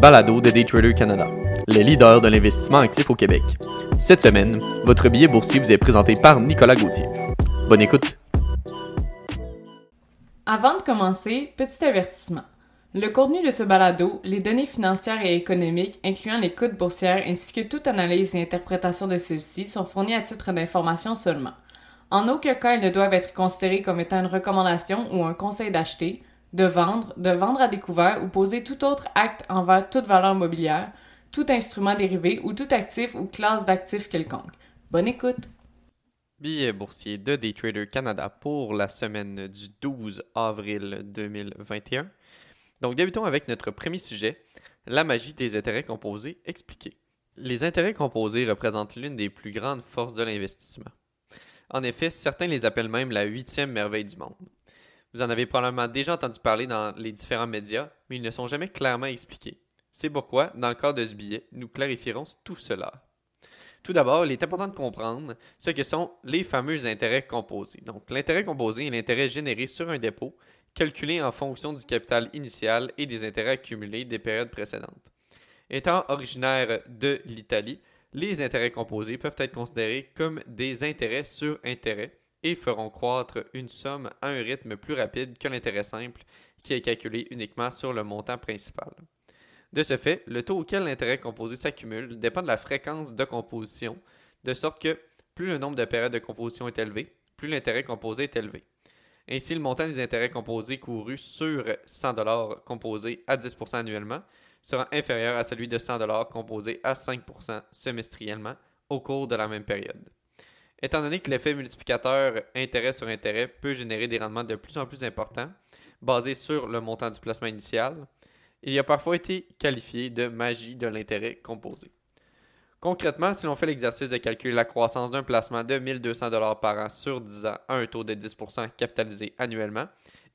balado de Daytrader Canada, les leaders de l'investissement actif au Québec. Cette semaine, votre billet boursier vous est présenté par Nicolas Gauthier. Bonne écoute. Avant de commencer, petit avertissement. Le contenu de ce balado, les données financières et économiques, incluant les coûts boursières ainsi que toute analyse et interprétation de celles-ci, sont fournis à titre d'information seulement. En aucun cas, elles ne doivent être considérées comme étant une recommandation ou un conseil d'acheter, de vendre, de vendre à découvert ou poser tout autre acte envers toute valeur mobilière, tout instrument dérivé ou tout actif ou classe d'actifs quelconque. Bonne écoute! Billet boursier de Daytrader Canada pour la semaine du 12 avril 2021. Donc débutons avec notre premier sujet, la magie des intérêts composés expliqués. Les intérêts composés représentent l'une des plus grandes forces de l'investissement. En effet, certains les appellent même la huitième merveille du monde. Vous en avez probablement déjà entendu parler dans les différents médias, mais ils ne sont jamais clairement expliqués. C'est pourquoi, dans le cadre de ce billet, nous clarifierons tout cela. Tout d'abord, il est important de comprendre ce que sont les fameux intérêts composés. Donc, l'intérêt composé est l'intérêt généré sur un dépôt, calculé en fonction du capital initial et des intérêts accumulés des périodes précédentes. Étant originaire de l'Italie, les intérêts composés peuvent être considérés comme des intérêts sur intérêts et feront croître une somme à un rythme plus rapide que l'intérêt simple qui est calculé uniquement sur le montant principal. De ce fait, le taux auquel l'intérêt composé s'accumule dépend de la fréquence de composition, de sorte que plus le nombre de périodes de composition est élevé, plus l'intérêt composé est élevé. Ainsi, le montant des intérêts composés courus sur 100 composés à 10% annuellement sera inférieur à celui de 100 composés à 5% semestriellement au cours de la même période. Étant donné que l'effet multiplicateur intérêt sur intérêt peut générer des rendements de plus en plus importants, basés sur le montant du placement initial, il a parfois été qualifié de magie de l'intérêt composé. Concrètement, si l'on fait l'exercice de calculer la croissance d'un placement de 1200 par an sur 10 ans à un taux de 10% capitalisé annuellement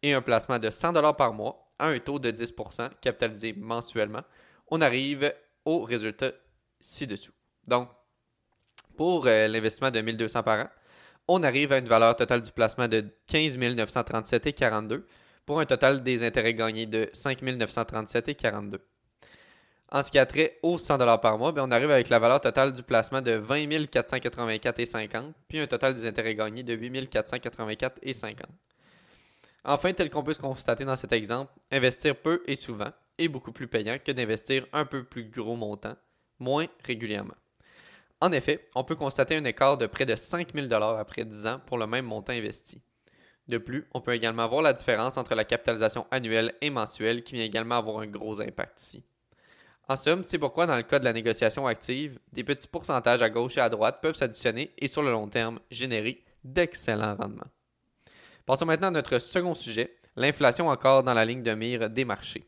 et un placement de 100 par mois à un taux de 10% capitalisé mensuellement, on arrive au résultat ci-dessous. Donc, pour euh, l'investissement de 1200 par an, on arrive à une valeur totale du placement de 15 937,42 pour un total des intérêts gagnés de 5 937,42. En ce qui a trait aux 100 par mois, ben, on arrive avec la valeur totale du placement de 20 484,50 puis un total des intérêts gagnés de 8 484,50. Enfin, tel qu'on peut se constater dans cet exemple, investir peu et souvent est beaucoup plus payant que d'investir un peu plus gros montant, moins régulièrement. En effet, on peut constater un écart de près de 5 000 après 10 ans pour le même montant investi. De plus, on peut également voir la différence entre la capitalisation annuelle et mensuelle qui vient également avoir un gros impact ici. En somme, c'est pourquoi dans le cas de la négociation active, des petits pourcentages à gauche et à droite peuvent s'additionner et sur le long terme générer d'excellents rendements. Passons maintenant à notre second sujet, l'inflation encore dans la ligne de mire des marchés.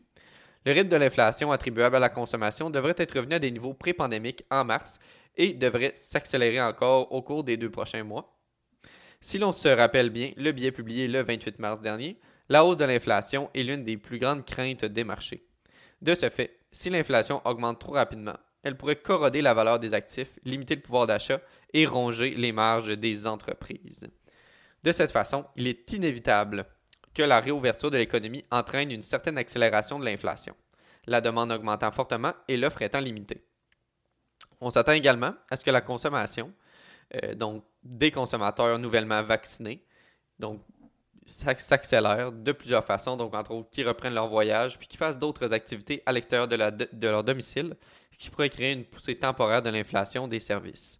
Le rythme de l'inflation attribuable à la consommation devrait être revenu à des niveaux pré-pandémiques en mars et devrait s'accélérer encore au cours des deux prochains mois. Si l'on se rappelle bien, le billet publié le 28 mars dernier, la hausse de l'inflation est l'une des plus grandes craintes des marchés. De ce fait, si l'inflation augmente trop rapidement, elle pourrait corroder la valeur des actifs, limiter le pouvoir d'achat et ronger les marges des entreprises. De cette façon, il est inévitable que la réouverture de l'économie entraîne une certaine accélération de l'inflation, la demande augmentant fortement et l'offre étant limitée. On s'attend également à ce que la consommation, euh, donc des consommateurs nouvellement vaccinés, donc s'accélère de plusieurs façons, donc entre autres qui reprennent leur voyage puis qui fassent d'autres activités à l'extérieur de, de, leur domicile, ce qui pourrait créer une poussée temporaire de l'inflation des services.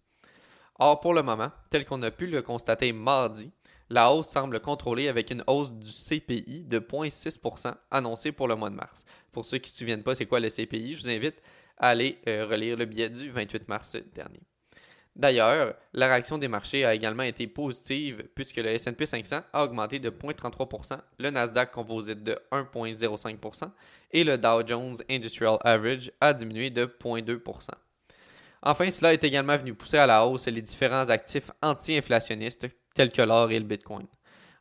Or, pour le moment, tel qu'on a pu le constater mardi, la hausse semble contrôlée avec une hausse du CPI de 0,6% annoncée pour le mois de mars. Pour ceux qui ne se souviennent pas c'est quoi le CPI, je vous invite à aller euh, relire le billet du 28 mars dernier. D'ailleurs, la réaction des marchés a également été positive puisque le S&P 500 a augmenté de 0,33%, le Nasdaq Composite de 1,05% et le Dow Jones Industrial Average a diminué de 0,2%. Enfin, cela est également venu pousser à la hausse les différents actifs anti-inflationnistes tels que l'or et le Bitcoin.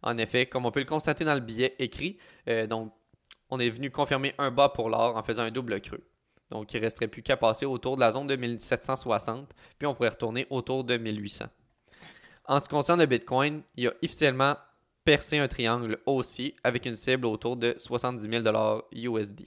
En effet, comme on peut le constater dans le billet écrit, euh, donc on est venu confirmer un bas pour l'or en faisant un double creux. Donc, il ne resterait plus qu'à passer autour de la zone de 1760, puis on pourrait retourner autour de 1800. En ce qui concerne le Bitcoin, il a officiellement percé un triangle haussier avec une cible autour de 70 000 USD.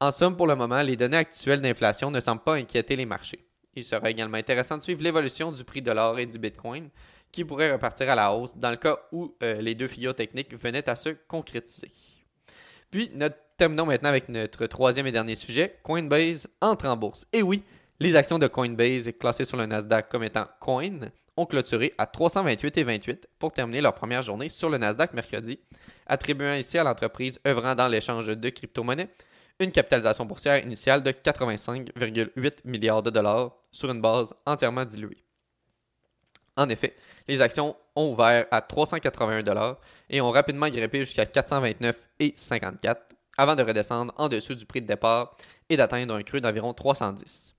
En somme, pour le moment, les données actuelles d'inflation ne semblent pas inquiéter les marchés. Il sera également intéressant de suivre l'évolution du prix de l'or et du Bitcoin, qui pourrait repartir à la hausse dans le cas où euh, les deux figures techniques venaient à se concrétiser. Puis, notre, terminons maintenant avec notre troisième et dernier sujet. Coinbase entre en bourse. Et oui, les actions de Coinbase, classées sur le Nasdaq comme étant Coin, ont clôturé à 328,28 pour terminer leur première journée sur le Nasdaq mercredi, attribuant ici à l'entreprise œuvrant dans l'échange de crypto-monnaies une capitalisation boursière initiale de 85,8 milliards de dollars sur une base entièrement diluée. En effet, les actions ont ouvert à 381 dollars et ont rapidement grimpé jusqu'à 429,54 avant de redescendre en dessous du prix de départ et d'atteindre un creux d'environ 310.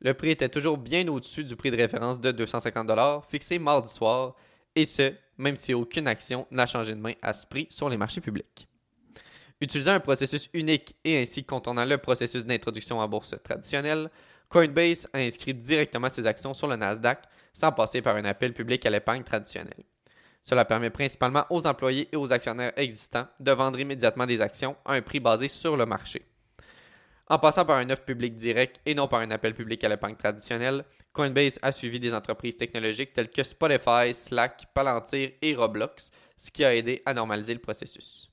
Le prix était toujours bien au-dessus du prix de référence de 250 dollars fixé mardi soir et ce, même si aucune action n'a changé de main à ce prix sur les marchés publics. Utilisant un processus unique et ainsi contournant le processus d'introduction en bourse traditionnelle, Coinbase a inscrit directement ses actions sur le Nasdaq sans passer par un appel public à l'épargne traditionnelle. Cela permet principalement aux employés et aux actionnaires existants de vendre immédiatement des actions à un prix basé sur le marché. En passant par un offre public direct et non par un appel public à l'épargne traditionnelle, Coinbase a suivi des entreprises technologiques telles que Spotify, Slack, Palantir et Roblox, ce qui a aidé à normaliser le processus.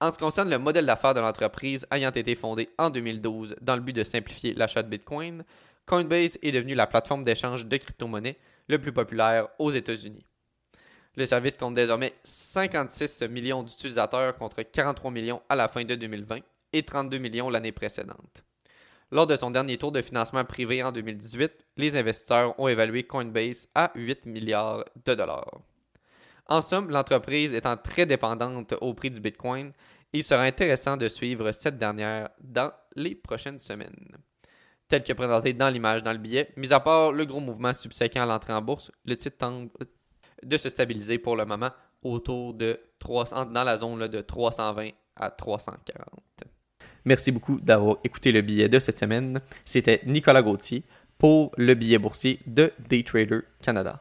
En ce qui concerne le modèle d'affaires de l'entreprise ayant été fondé en 2012 dans le but de simplifier l'achat de Bitcoin, Coinbase est devenu la plateforme d'échange de crypto-monnaies le plus populaire aux États-Unis. Le service compte désormais 56 millions d'utilisateurs contre 43 millions à la fin de 2020 et 32 millions l'année précédente. Lors de son dernier tour de financement privé en 2018, les investisseurs ont évalué Coinbase à 8 milliards de dollars. En somme, l'entreprise étant très dépendante au prix du Bitcoin, il sera intéressant de suivre cette dernière dans les prochaines semaines. Tel que présenté dans l'image dans le billet, mis à part le gros mouvement subséquent à l'entrée en bourse, le titre tente de se stabiliser pour le moment autour de 300, dans la zone de 320 à 340. Merci beaucoup d'avoir écouté le billet de cette semaine. C'était Nicolas Gauthier pour le billet boursier de Daytrader Canada.